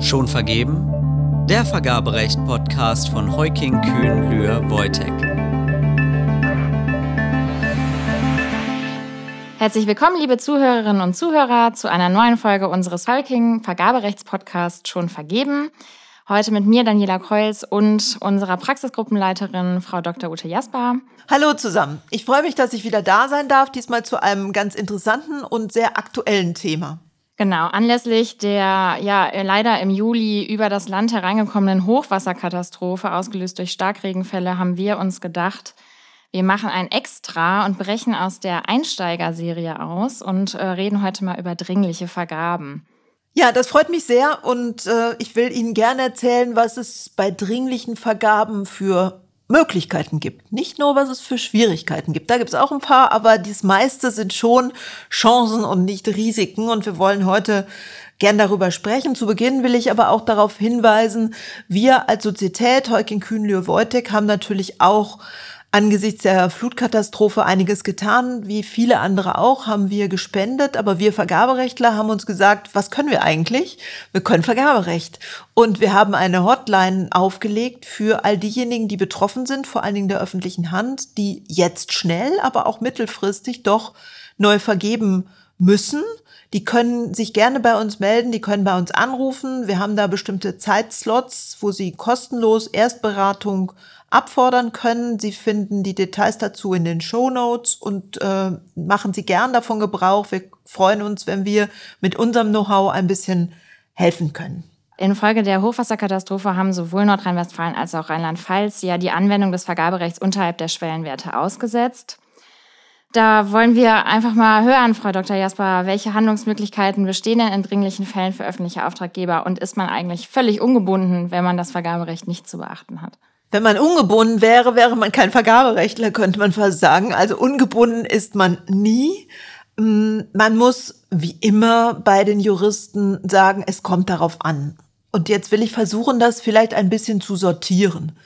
Schon vergeben? Der Vergaberecht-Podcast von Heuking Kühn Lühr Wojtek. Herzlich willkommen, liebe Zuhörerinnen und Zuhörer, zu einer neuen Folge unseres Heuking Vergaberechts-Podcasts Schon vergeben. Heute mit mir, Daniela Kreuz, und unserer Praxisgruppenleiterin, Frau Dr. Ute Jasper. Hallo zusammen. Ich freue mich, dass ich wieder da sein darf, diesmal zu einem ganz interessanten und sehr aktuellen Thema. Genau, anlässlich der ja leider im Juli über das Land hereingekommenen Hochwasserkatastrophe, ausgelöst durch Starkregenfälle, haben wir uns gedacht, wir machen ein Extra und brechen aus der Einsteigerserie aus und äh, reden heute mal über dringliche Vergaben. Ja, das freut mich sehr und äh, ich will Ihnen gerne erzählen, was es bei dringlichen Vergaben für Möglichkeiten gibt. Nicht nur, was es für Schwierigkeiten gibt. Da gibt es auch ein paar, aber das meiste sind schon Chancen und nicht Risiken. Und wir wollen heute gern darüber sprechen. Zu Beginn will ich aber auch darauf hinweisen, wir als Sozietät, Heuking Kühnlühe Wojtek, haben natürlich auch angesichts der Flutkatastrophe einiges getan. Wie viele andere auch haben wir gespendet. Aber wir Vergaberechtler haben uns gesagt, was können wir eigentlich? Wir können Vergaberecht. Und wir haben eine Hotline aufgelegt für all diejenigen, die betroffen sind, vor allen Dingen der öffentlichen Hand, die jetzt schnell, aber auch mittelfristig doch neu vergeben müssen. Die können sich gerne bei uns melden, die können bei uns anrufen. Wir haben da bestimmte Zeitslots, wo sie kostenlos Erstberatung abfordern können. Sie finden die Details dazu in den Show Notes und äh, machen Sie gern davon Gebrauch. Wir freuen uns, wenn wir mit unserem Know-how ein bisschen helfen können. Infolge der Hochwasserkatastrophe haben sowohl Nordrhein-Westfalen als auch Rheinland-Pfalz ja die Anwendung des Vergaberechts unterhalb der Schwellenwerte ausgesetzt. Da wollen wir einfach mal hören, Frau Dr. Jasper, welche Handlungsmöglichkeiten bestehen denn in dringlichen Fällen für öffentliche Auftraggeber und ist man eigentlich völlig ungebunden, wenn man das Vergaberecht nicht zu beachten hat? Wenn man ungebunden wäre, wäre man kein Vergaberechtler, könnte man fast sagen. Also ungebunden ist man nie. Mm, man muss wie immer bei den Juristen sagen, es kommt darauf an. Und jetzt will ich versuchen, das vielleicht ein bisschen zu sortieren.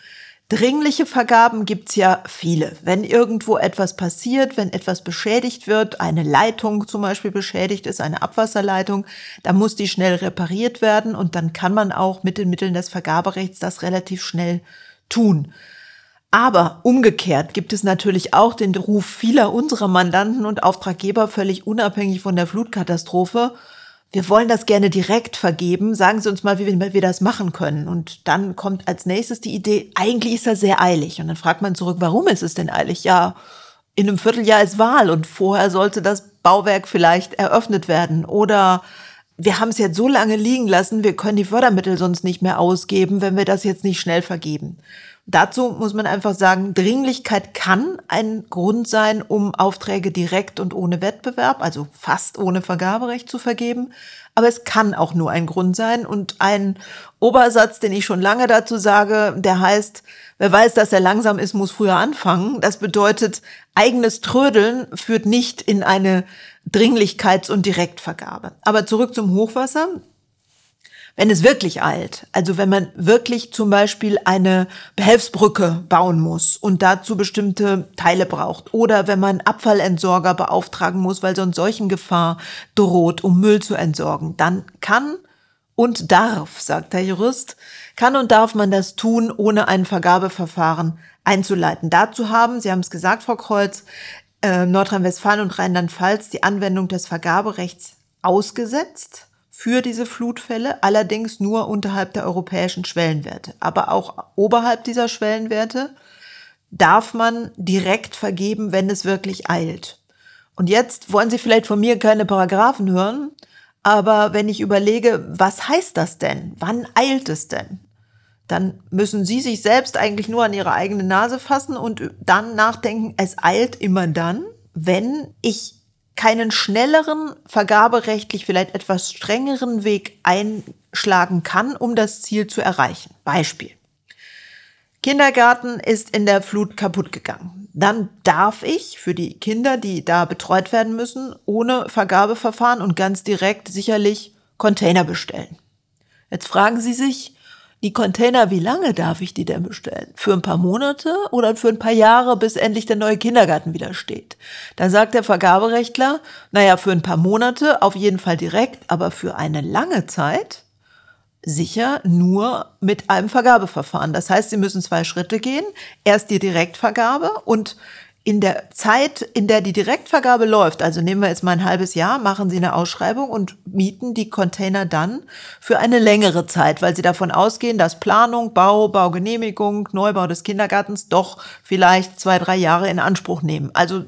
Dringliche Vergaben gibt's ja viele. Wenn irgendwo etwas passiert, wenn etwas beschädigt wird, eine Leitung zum Beispiel beschädigt ist, eine Abwasserleitung, dann muss die schnell repariert werden und dann kann man auch mit den Mitteln des Vergaberechts das relativ schnell tun. Aber umgekehrt gibt es natürlich auch den Ruf vieler unserer Mandanten und Auftraggeber völlig unabhängig von der Flutkatastrophe. Wir wollen das gerne direkt vergeben. Sagen Sie uns mal, wie wir das machen können. Und dann kommt als nächstes die Idee, eigentlich ist das sehr eilig. Und dann fragt man zurück, warum ist es denn eilig? Ja, in einem Vierteljahr ist Wahl und vorher sollte das Bauwerk vielleicht eröffnet werden. Oder wir haben es jetzt so lange liegen lassen, wir können die Fördermittel sonst nicht mehr ausgeben, wenn wir das jetzt nicht schnell vergeben. Dazu muss man einfach sagen, Dringlichkeit kann ein Grund sein, um Aufträge direkt und ohne Wettbewerb, also fast ohne Vergaberecht zu vergeben. Aber es kann auch nur ein Grund sein. Und ein Obersatz, den ich schon lange dazu sage, der heißt, wer weiß, dass er langsam ist, muss früher anfangen. Das bedeutet, eigenes Trödeln führt nicht in eine Dringlichkeits- und Direktvergabe. Aber zurück zum Hochwasser. Wenn es wirklich eilt, also wenn man wirklich zum Beispiel eine Behelfsbrücke bauen muss und dazu bestimmte Teile braucht oder wenn man Abfallentsorger beauftragen muss, weil sonst solchen Gefahr droht, um Müll zu entsorgen, dann kann und darf, sagt der Jurist, kann und darf man das tun, ohne ein Vergabeverfahren einzuleiten. Dazu haben, Sie haben es gesagt, Frau Kreuz, äh, Nordrhein-Westfalen und Rheinland-Pfalz die Anwendung des Vergaberechts ausgesetzt für diese Flutfälle, allerdings nur unterhalb der europäischen Schwellenwerte. Aber auch oberhalb dieser Schwellenwerte darf man direkt vergeben, wenn es wirklich eilt. Und jetzt wollen Sie vielleicht von mir keine Paragraphen hören, aber wenn ich überlege, was heißt das denn? Wann eilt es denn? Dann müssen Sie sich selbst eigentlich nur an Ihre eigene Nase fassen und dann nachdenken, es eilt immer dann, wenn ich keinen schnelleren, vergaberechtlich vielleicht etwas strengeren Weg einschlagen kann, um das Ziel zu erreichen. Beispiel. Kindergarten ist in der Flut kaputt gegangen. Dann darf ich für die Kinder, die da betreut werden müssen, ohne Vergabeverfahren und ganz direkt sicherlich Container bestellen. Jetzt fragen Sie sich, die Container, wie lange darf ich die denn bestellen? Für ein paar Monate oder für ein paar Jahre, bis endlich der neue Kindergarten wieder steht? Da sagt der Vergaberechtler, naja, für ein paar Monate auf jeden Fall direkt, aber für eine lange Zeit sicher nur mit einem Vergabeverfahren. Das heißt, Sie müssen zwei Schritte gehen. Erst die Direktvergabe und in der Zeit, in der die Direktvergabe läuft, also nehmen wir jetzt mal ein halbes Jahr, machen Sie eine Ausschreibung und mieten die Container dann für eine längere Zeit, weil Sie davon ausgehen, dass Planung, Bau, Baugenehmigung, Neubau des Kindergartens doch vielleicht zwei, drei Jahre in Anspruch nehmen. Also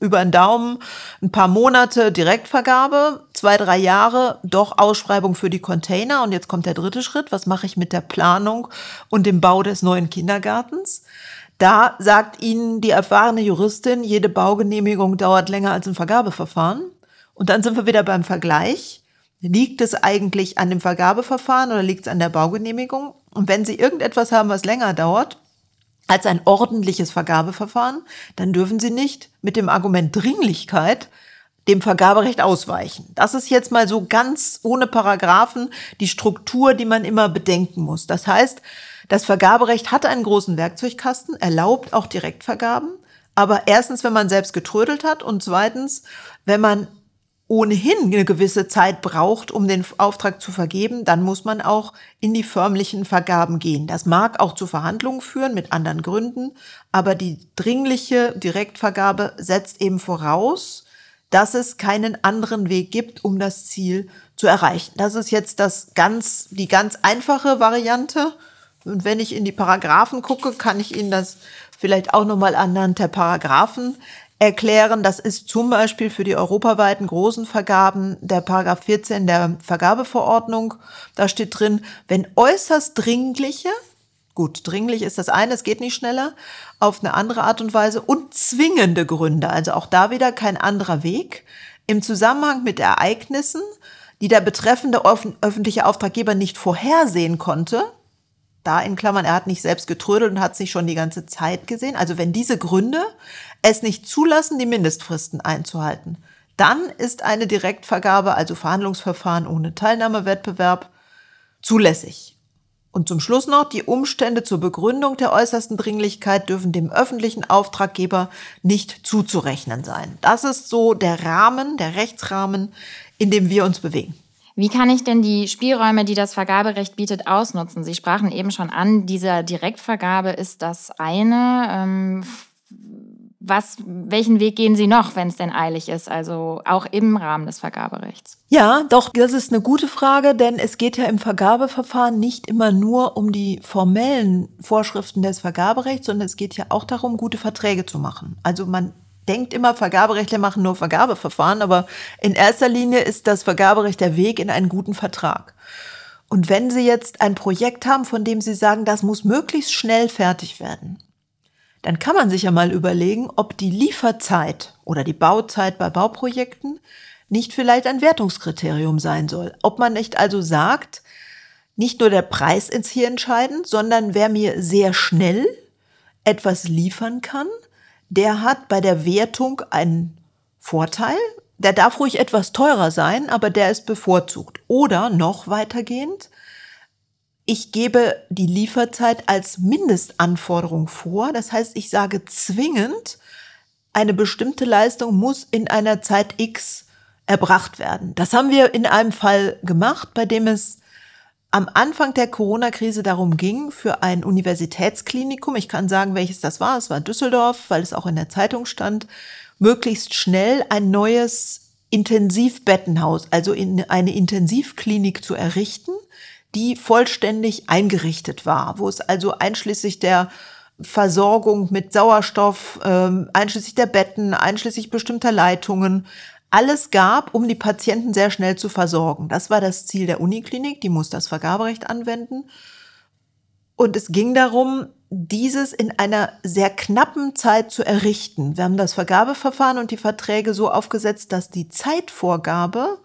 über den Daumen ein paar Monate Direktvergabe, zwei, drei Jahre doch Ausschreibung für die Container. Und jetzt kommt der dritte Schritt. Was mache ich mit der Planung und dem Bau des neuen Kindergartens? Da sagt Ihnen die erfahrene Juristin, jede Baugenehmigung dauert länger als ein Vergabeverfahren. Und dann sind wir wieder beim Vergleich. Liegt es eigentlich an dem Vergabeverfahren oder liegt es an der Baugenehmigung? Und wenn Sie irgendetwas haben, was länger dauert als ein ordentliches Vergabeverfahren, dann dürfen Sie nicht mit dem Argument Dringlichkeit dem Vergaberecht ausweichen. Das ist jetzt mal so ganz ohne Paragraphen die Struktur, die man immer bedenken muss. Das heißt, das Vergaberecht hat einen großen Werkzeugkasten, erlaubt auch Direktvergaben. Aber erstens, wenn man selbst getrödelt hat und zweitens, wenn man ohnehin eine gewisse Zeit braucht, um den Auftrag zu vergeben, dann muss man auch in die förmlichen Vergaben gehen. Das mag auch zu Verhandlungen führen mit anderen Gründen, aber die dringliche Direktvergabe setzt eben voraus, dass es keinen anderen Weg gibt, um das Ziel zu erreichen. Das ist jetzt das ganz, die ganz einfache Variante. Und wenn ich in die Paragraphen gucke, kann ich Ihnen das vielleicht auch nochmal anhand der Paragraphen erklären. Das ist zum Beispiel für die europaweiten großen Vergaben der Paragraph 14 der Vergabeverordnung. Da steht drin, wenn äußerst dringliche, gut, dringlich ist das eine, es geht nicht schneller, auf eine andere Art und Weise und zwingende Gründe, also auch da wieder kein anderer Weg, im Zusammenhang mit Ereignissen, die der betreffende öffentliche Auftraggeber nicht vorhersehen konnte, da in Klammern, er hat nicht selbst getrödelt und hat sich schon die ganze Zeit gesehen. Also wenn diese Gründe es nicht zulassen, die Mindestfristen einzuhalten, dann ist eine Direktvergabe, also Verhandlungsverfahren ohne Teilnahmewettbewerb, zulässig. Und zum Schluss noch, die Umstände zur Begründung der äußersten Dringlichkeit dürfen dem öffentlichen Auftraggeber nicht zuzurechnen sein. Das ist so der Rahmen, der Rechtsrahmen, in dem wir uns bewegen. Wie kann ich denn die Spielräume, die das Vergaberecht bietet, ausnutzen? Sie sprachen eben schon an, diese Direktvergabe ist das eine. Ähm, was, welchen Weg gehen Sie noch, wenn es denn eilig ist, also auch im Rahmen des Vergaberechts? Ja, doch, das ist eine gute Frage, denn es geht ja im Vergabeverfahren nicht immer nur um die formellen Vorschriften des Vergaberechts, sondern es geht ja auch darum, gute Verträge zu machen. Also man denkt immer, Vergaberechtler machen nur Vergabeverfahren, aber in erster Linie ist das Vergaberecht der Weg in einen guten Vertrag. Und wenn Sie jetzt ein Projekt haben, von dem Sie sagen, das muss möglichst schnell fertig werden, dann kann man sich ja mal überlegen, ob die Lieferzeit oder die Bauzeit bei Bauprojekten nicht vielleicht ein Wertungskriterium sein soll. Ob man nicht also sagt, nicht nur der Preis ist hier entscheidend, sondern wer mir sehr schnell etwas liefern kann, der hat bei der Wertung einen Vorteil. Der darf ruhig etwas teurer sein, aber der ist bevorzugt. Oder noch weitergehend, ich gebe die Lieferzeit als Mindestanforderung vor. Das heißt, ich sage zwingend, eine bestimmte Leistung muss in einer Zeit X erbracht werden. Das haben wir in einem Fall gemacht, bei dem es am Anfang der Corona-Krise darum ging, für ein Universitätsklinikum, ich kann sagen, welches das war, es war Düsseldorf, weil es auch in der Zeitung stand, möglichst schnell ein neues Intensivbettenhaus, also in eine Intensivklinik zu errichten, die vollständig eingerichtet war, wo es also einschließlich der Versorgung mit Sauerstoff, ähm, einschließlich der Betten, einschließlich bestimmter Leitungen, alles gab, um die Patienten sehr schnell zu versorgen. Das war das Ziel der Uniklinik, die muss das Vergaberecht anwenden. Und es ging darum, dieses in einer sehr knappen Zeit zu errichten. Wir haben das Vergabeverfahren und die Verträge so aufgesetzt, dass die Zeitvorgabe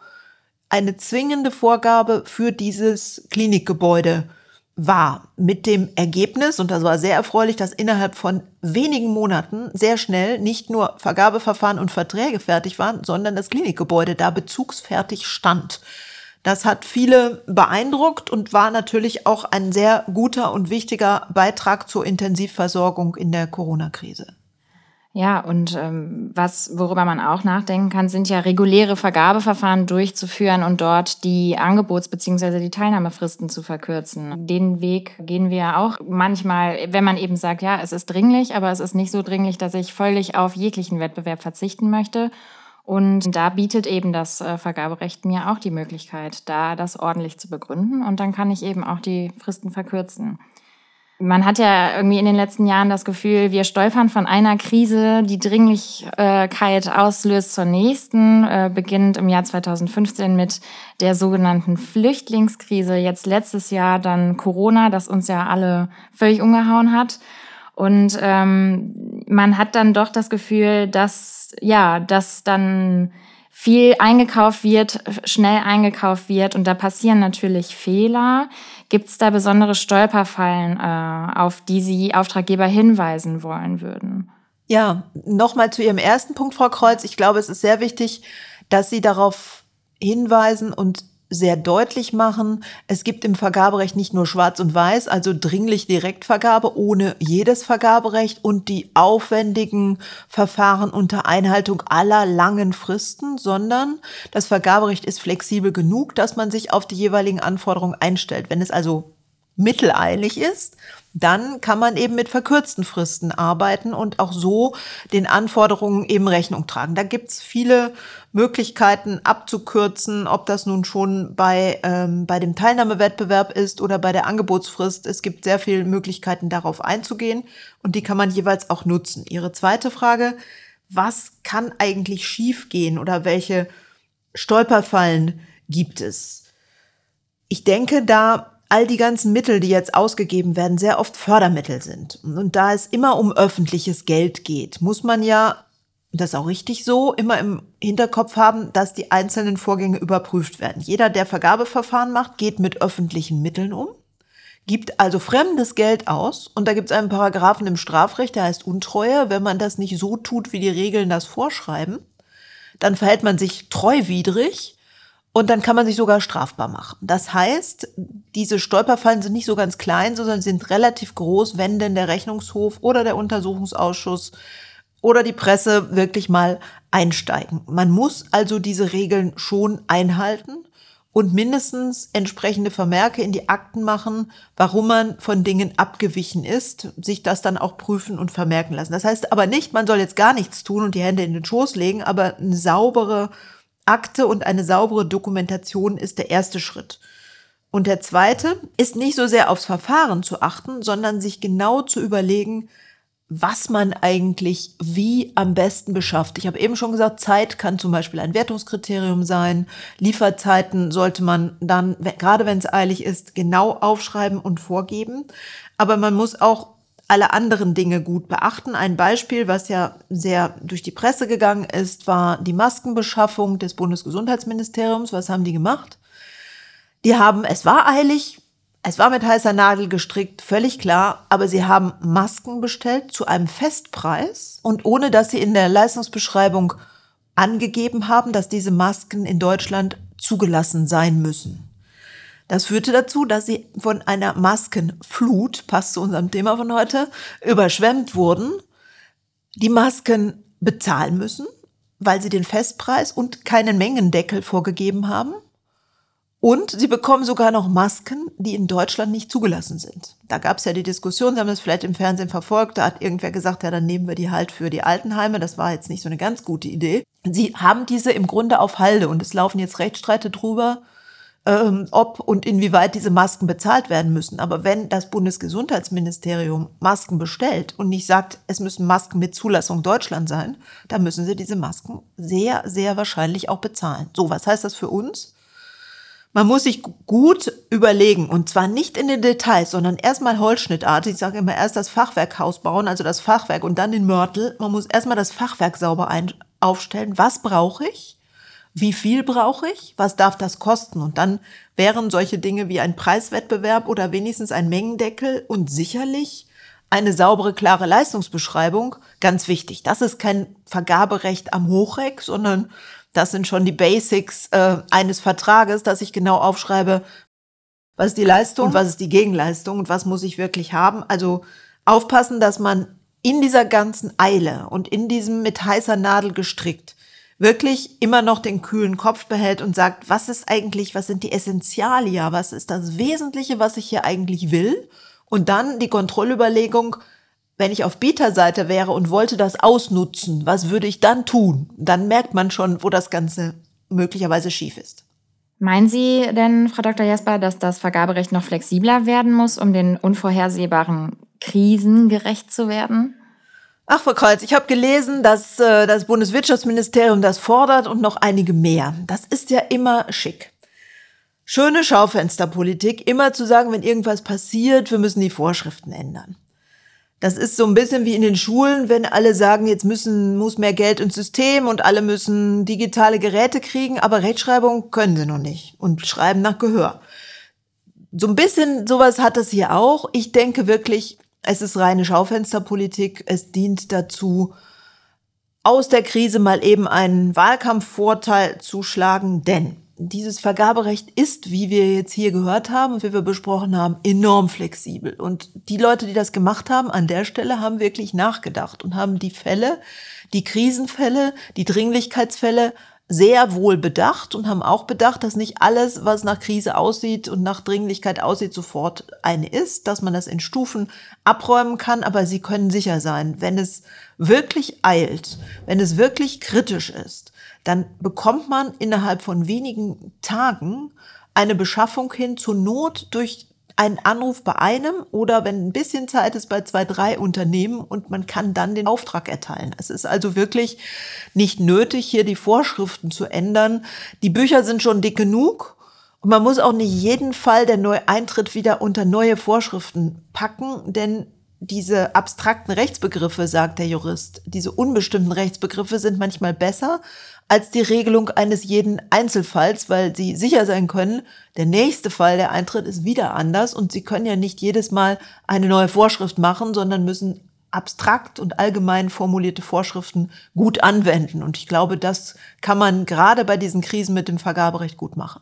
eine zwingende Vorgabe für dieses Klinikgebäude war mit dem Ergebnis, und das war sehr erfreulich, dass innerhalb von wenigen Monaten sehr schnell nicht nur Vergabeverfahren und Verträge fertig waren, sondern das Klinikgebäude da bezugsfertig stand. Das hat viele beeindruckt und war natürlich auch ein sehr guter und wichtiger Beitrag zur Intensivversorgung in der Corona-Krise. Ja, und ähm, was, worüber man auch nachdenken kann, sind ja reguläre Vergabeverfahren durchzuführen und dort die Angebots- bzw. die Teilnahmefristen zu verkürzen. Den Weg gehen wir auch manchmal, wenn man eben sagt, ja, es ist dringlich, aber es ist nicht so dringlich, dass ich völlig auf jeglichen Wettbewerb verzichten möchte. Und da bietet eben das äh, Vergaberecht mir auch die Möglichkeit, da das ordentlich zu begründen. Und dann kann ich eben auch die Fristen verkürzen. Man hat ja irgendwie in den letzten Jahren das Gefühl, wir stolpern von einer Krise, die Dringlichkeit auslöst zur nächsten, äh, beginnt im Jahr 2015 mit der sogenannten Flüchtlingskrise, jetzt letztes Jahr dann Corona, das uns ja alle völlig umgehauen hat. Und ähm, man hat dann doch das Gefühl, dass ja, dass dann viel eingekauft wird, schnell eingekauft wird und da passieren natürlich Fehler. Gibt es da besondere Stolperfallen, äh, auf die Sie Auftraggeber hinweisen wollen würden? Ja, nochmal zu Ihrem ersten Punkt, Frau Kreuz. Ich glaube, es ist sehr wichtig, dass Sie darauf hinweisen und sehr deutlich machen, es gibt im Vergaberecht nicht nur Schwarz und Weiß, also dringlich Direktvergabe ohne jedes Vergaberecht und die aufwendigen Verfahren unter Einhaltung aller langen Fristen, sondern das Vergaberecht ist flexibel genug, dass man sich auf die jeweiligen Anforderungen einstellt. Wenn es also mitteleilig ist, dann kann man eben mit verkürzten Fristen arbeiten und auch so den Anforderungen eben Rechnung tragen. Da gibt's viele Möglichkeiten abzukürzen, ob das nun schon bei, ähm, bei dem Teilnahmewettbewerb ist oder bei der Angebotsfrist. Es gibt sehr viele Möglichkeiten, darauf einzugehen und die kann man jeweils auch nutzen. Ihre zweite Frage, was kann eigentlich schiefgehen oder welche Stolperfallen gibt es? Ich denke, da all die ganzen Mittel, die jetzt ausgegeben werden, sehr oft Fördermittel sind. Und da es immer um öffentliches Geld geht, muss man ja, das ist auch richtig so, immer im Hinterkopf haben, dass die einzelnen Vorgänge überprüft werden. Jeder, der Vergabeverfahren macht, geht mit öffentlichen Mitteln um, gibt also fremdes Geld aus. Und da gibt es einen Paragraphen im Strafrecht, der heißt Untreue. Wenn man das nicht so tut, wie die Regeln das vorschreiben, dann verhält man sich treuwidrig und dann kann man sich sogar strafbar machen. Das heißt, diese Stolperfallen sind nicht so ganz klein, sondern sind relativ groß, wenn denn der Rechnungshof oder der Untersuchungsausschuss oder die Presse wirklich mal einsteigen. Man muss also diese Regeln schon einhalten und mindestens entsprechende Vermerke in die Akten machen, warum man von Dingen abgewichen ist, sich das dann auch prüfen und vermerken lassen. Das heißt aber nicht, man soll jetzt gar nichts tun und die Hände in den Schoß legen, aber eine saubere Akte und eine saubere Dokumentation ist der erste Schritt. Und der zweite ist nicht so sehr aufs Verfahren zu achten, sondern sich genau zu überlegen, was man eigentlich wie am besten beschafft. Ich habe eben schon gesagt, Zeit kann zum Beispiel ein Wertungskriterium sein. Lieferzeiten sollte man dann, gerade wenn es eilig ist, genau aufschreiben und vorgeben. Aber man muss auch alle anderen Dinge gut beachten. Ein Beispiel, was ja sehr durch die Presse gegangen ist, war die Maskenbeschaffung des Bundesgesundheitsministeriums. Was haben die gemacht? Die haben, es war eilig, es war mit heißer Nadel gestrickt, völlig klar, aber sie haben Masken bestellt zu einem Festpreis und ohne dass sie in der Leistungsbeschreibung angegeben haben, dass diese Masken in Deutschland zugelassen sein müssen. Das führte dazu, dass sie von einer Maskenflut, passt zu unserem Thema von heute, überschwemmt wurden, die Masken bezahlen müssen, weil sie den Festpreis und keinen Mengendeckel vorgegeben haben. Und sie bekommen sogar noch Masken, die in Deutschland nicht zugelassen sind. Da gab es ja die Diskussion, Sie haben das vielleicht im Fernsehen verfolgt, da hat irgendwer gesagt, ja, dann nehmen wir die halt für die Altenheime. Das war jetzt nicht so eine ganz gute Idee. Sie haben diese im Grunde auf Halde und es laufen jetzt Rechtsstreite drüber, ähm, ob und inwieweit diese Masken bezahlt werden müssen. Aber wenn das Bundesgesundheitsministerium Masken bestellt und nicht sagt, es müssen Masken mit Zulassung Deutschland sein, dann müssen sie diese Masken sehr, sehr wahrscheinlich auch bezahlen. So, was heißt das für uns? Man muss sich gut überlegen und zwar nicht in den Details, sondern erstmal holzschnittartig. Ich sage immer erst das Fachwerkhaus bauen, also das Fachwerk und dann den Mörtel. Man muss erstmal das Fachwerk sauber aufstellen. Was brauche ich? Wie viel brauche ich, was darf das kosten? Und dann wären solche Dinge wie ein Preiswettbewerb oder wenigstens ein Mengendeckel und sicherlich eine saubere, klare Leistungsbeschreibung ganz wichtig. Das ist kein Vergaberecht am Hochreck, sondern das sind schon die Basics äh, eines Vertrages, dass ich genau aufschreibe, was ist die Leistung und was ist die Gegenleistung und was muss ich wirklich haben. Also aufpassen, dass man in dieser ganzen Eile und in diesem mit heißer Nadel gestrickt wirklich immer noch den kühlen Kopf behält und sagt, was ist eigentlich, was sind die Essentialia, was ist das Wesentliche, was ich hier eigentlich will? Und dann die Kontrollüberlegung, wenn ich auf Beta-Seite wäre und wollte das ausnutzen, was würde ich dann tun? Dann merkt man schon, wo das Ganze möglicherweise schief ist. Meinen Sie denn, Frau Dr. Jasper, dass das Vergaberecht noch flexibler werden muss, um den unvorhersehbaren Krisen gerecht zu werden? Ach, Frau Kreuz, ich habe gelesen, dass äh, das Bundeswirtschaftsministerium das fordert und noch einige mehr. Das ist ja immer schick. Schöne Schaufensterpolitik, immer zu sagen, wenn irgendwas passiert, wir müssen die Vorschriften ändern. Das ist so ein bisschen wie in den Schulen, wenn alle sagen, jetzt müssen, muss mehr Geld ins System und alle müssen digitale Geräte kriegen, aber Rechtschreibung können sie noch nicht und schreiben nach Gehör. So ein bisschen sowas hat das hier auch. Ich denke wirklich, es ist reine Schaufensterpolitik. Es dient dazu, aus der Krise mal eben einen Wahlkampfvorteil zu schlagen, denn dieses Vergaberecht ist, wie wir jetzt hier gehört haben und wie wir besprochen haben, enorm flexibel. Und die Leute, die das gemacht haben, an der Stelle haben wirklich nachgedacht und haben die Fälle, die Krisenfälle, die Dringlichkeitsfälle sehr wohl bedacht und haben auch bedacht, dass nicht alles, was nach Krise aussieht und nach Dringlichkeit aussieht, sofort eine ist, dass man das in Stufen abräumen kann, aber sie können sicher sein, wenn es wirklich eilt, wenn es wirklich kritisch ist, dann bekommt man innerhalb von wenigen Tagen eine Beschaffung hin, zur Not durch einen Anruf bei einem oder wenn ein bisschen Zeit ist bei zwei, drei Unternehmen und man kann dann den Auftrag erteilen. Es ist also wirklich nicht nötig, hier die Vorschriften zu ändern. Die Bücher sind schon dick genug und man muss auch nicht jeden Fall, der neu eintritt, wieder unter neue Vorschriften packen, denn diese abstrakten Rechtsbegriffe, sagt der Jurist, diese unbestimmten Rechtsbegriffe sind manchmal besser als die Regelung eines jeden Einzelfalls, weil sie sicher sein können, der nächste Fall, der eintritt, ist wieder anders und sie können ja nicht jedes Mal eine neue Vorschrift machen, sondern müssen abstrakt und allgemein formulierte Vorschriften gut anwenden. Und ich glaube, das kann man gerade bei diesen Krisen mit dem Vergaberecht gut machen.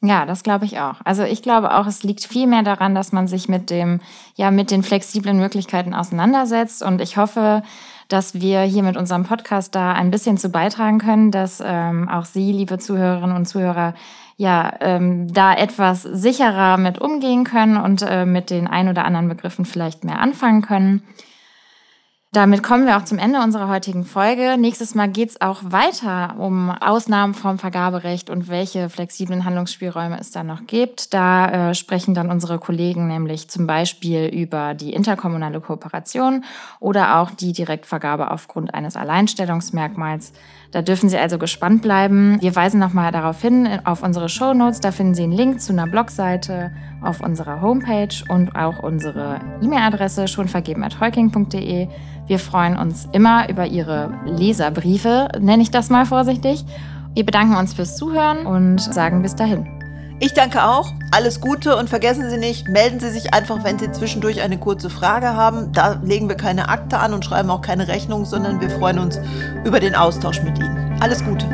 Ja, das glaube ich auch. Also ich glaube auch, es liegt viel mehr daran, dass man sich mit dem, ja, mit den flexiblen Möglichkeiten auseinandersetzt. Und ich hoffe, dass wir hier mit unserem Podcast da ein bisschen zu beitragen können, dass ähm, auch Sie, liebe Zuhörerinnen und Zuhörer, ja, ähm, da etwas sicherer mit umgehen können und äh, mit den ein oder anderen Begriffen vielleicht mehr anfangen können. Damit kommen wir auch zum Ende unserer heutigen Folge. Nächstes Mal geht es auch weiter um Ausnahmen vom Vergaberecht und welche flexiblen Handlungsspielräume es da noch gibt. Da äh, sprechen dann unsere Kollegen nämlich zum Beispiel über die interkommunale Kooperation oder auch die Direktvergabe aufgrund eines Alleinstellungsmerkmals. Da dürfen Sie also gespannt bleiben. Wir weisen nochmal darauf hin, auf unsere Show Notes. Da finden Sie einen Link zu einer Blogseite auf unserer Homepage und auch unsere E-Mail-Adresse schon vergeben at heuking.de. Wir freuen uns immer über Ihre Leserbriefe, nenne ich das mal vorsichtig. Wir bedanken uns fürs Zuhören und sagen bis dahin. Ich danke auch. Alles Gute und vergessen Sie nicht, melden Sie sich einfach, wenn Sie zwischendurch eine kurze Frage haben. Da legen wir keine Akte an und schreiben auch keine Rechnung, sondern wir freuen uns über den Austausch mit Ihnen. Alles Gute.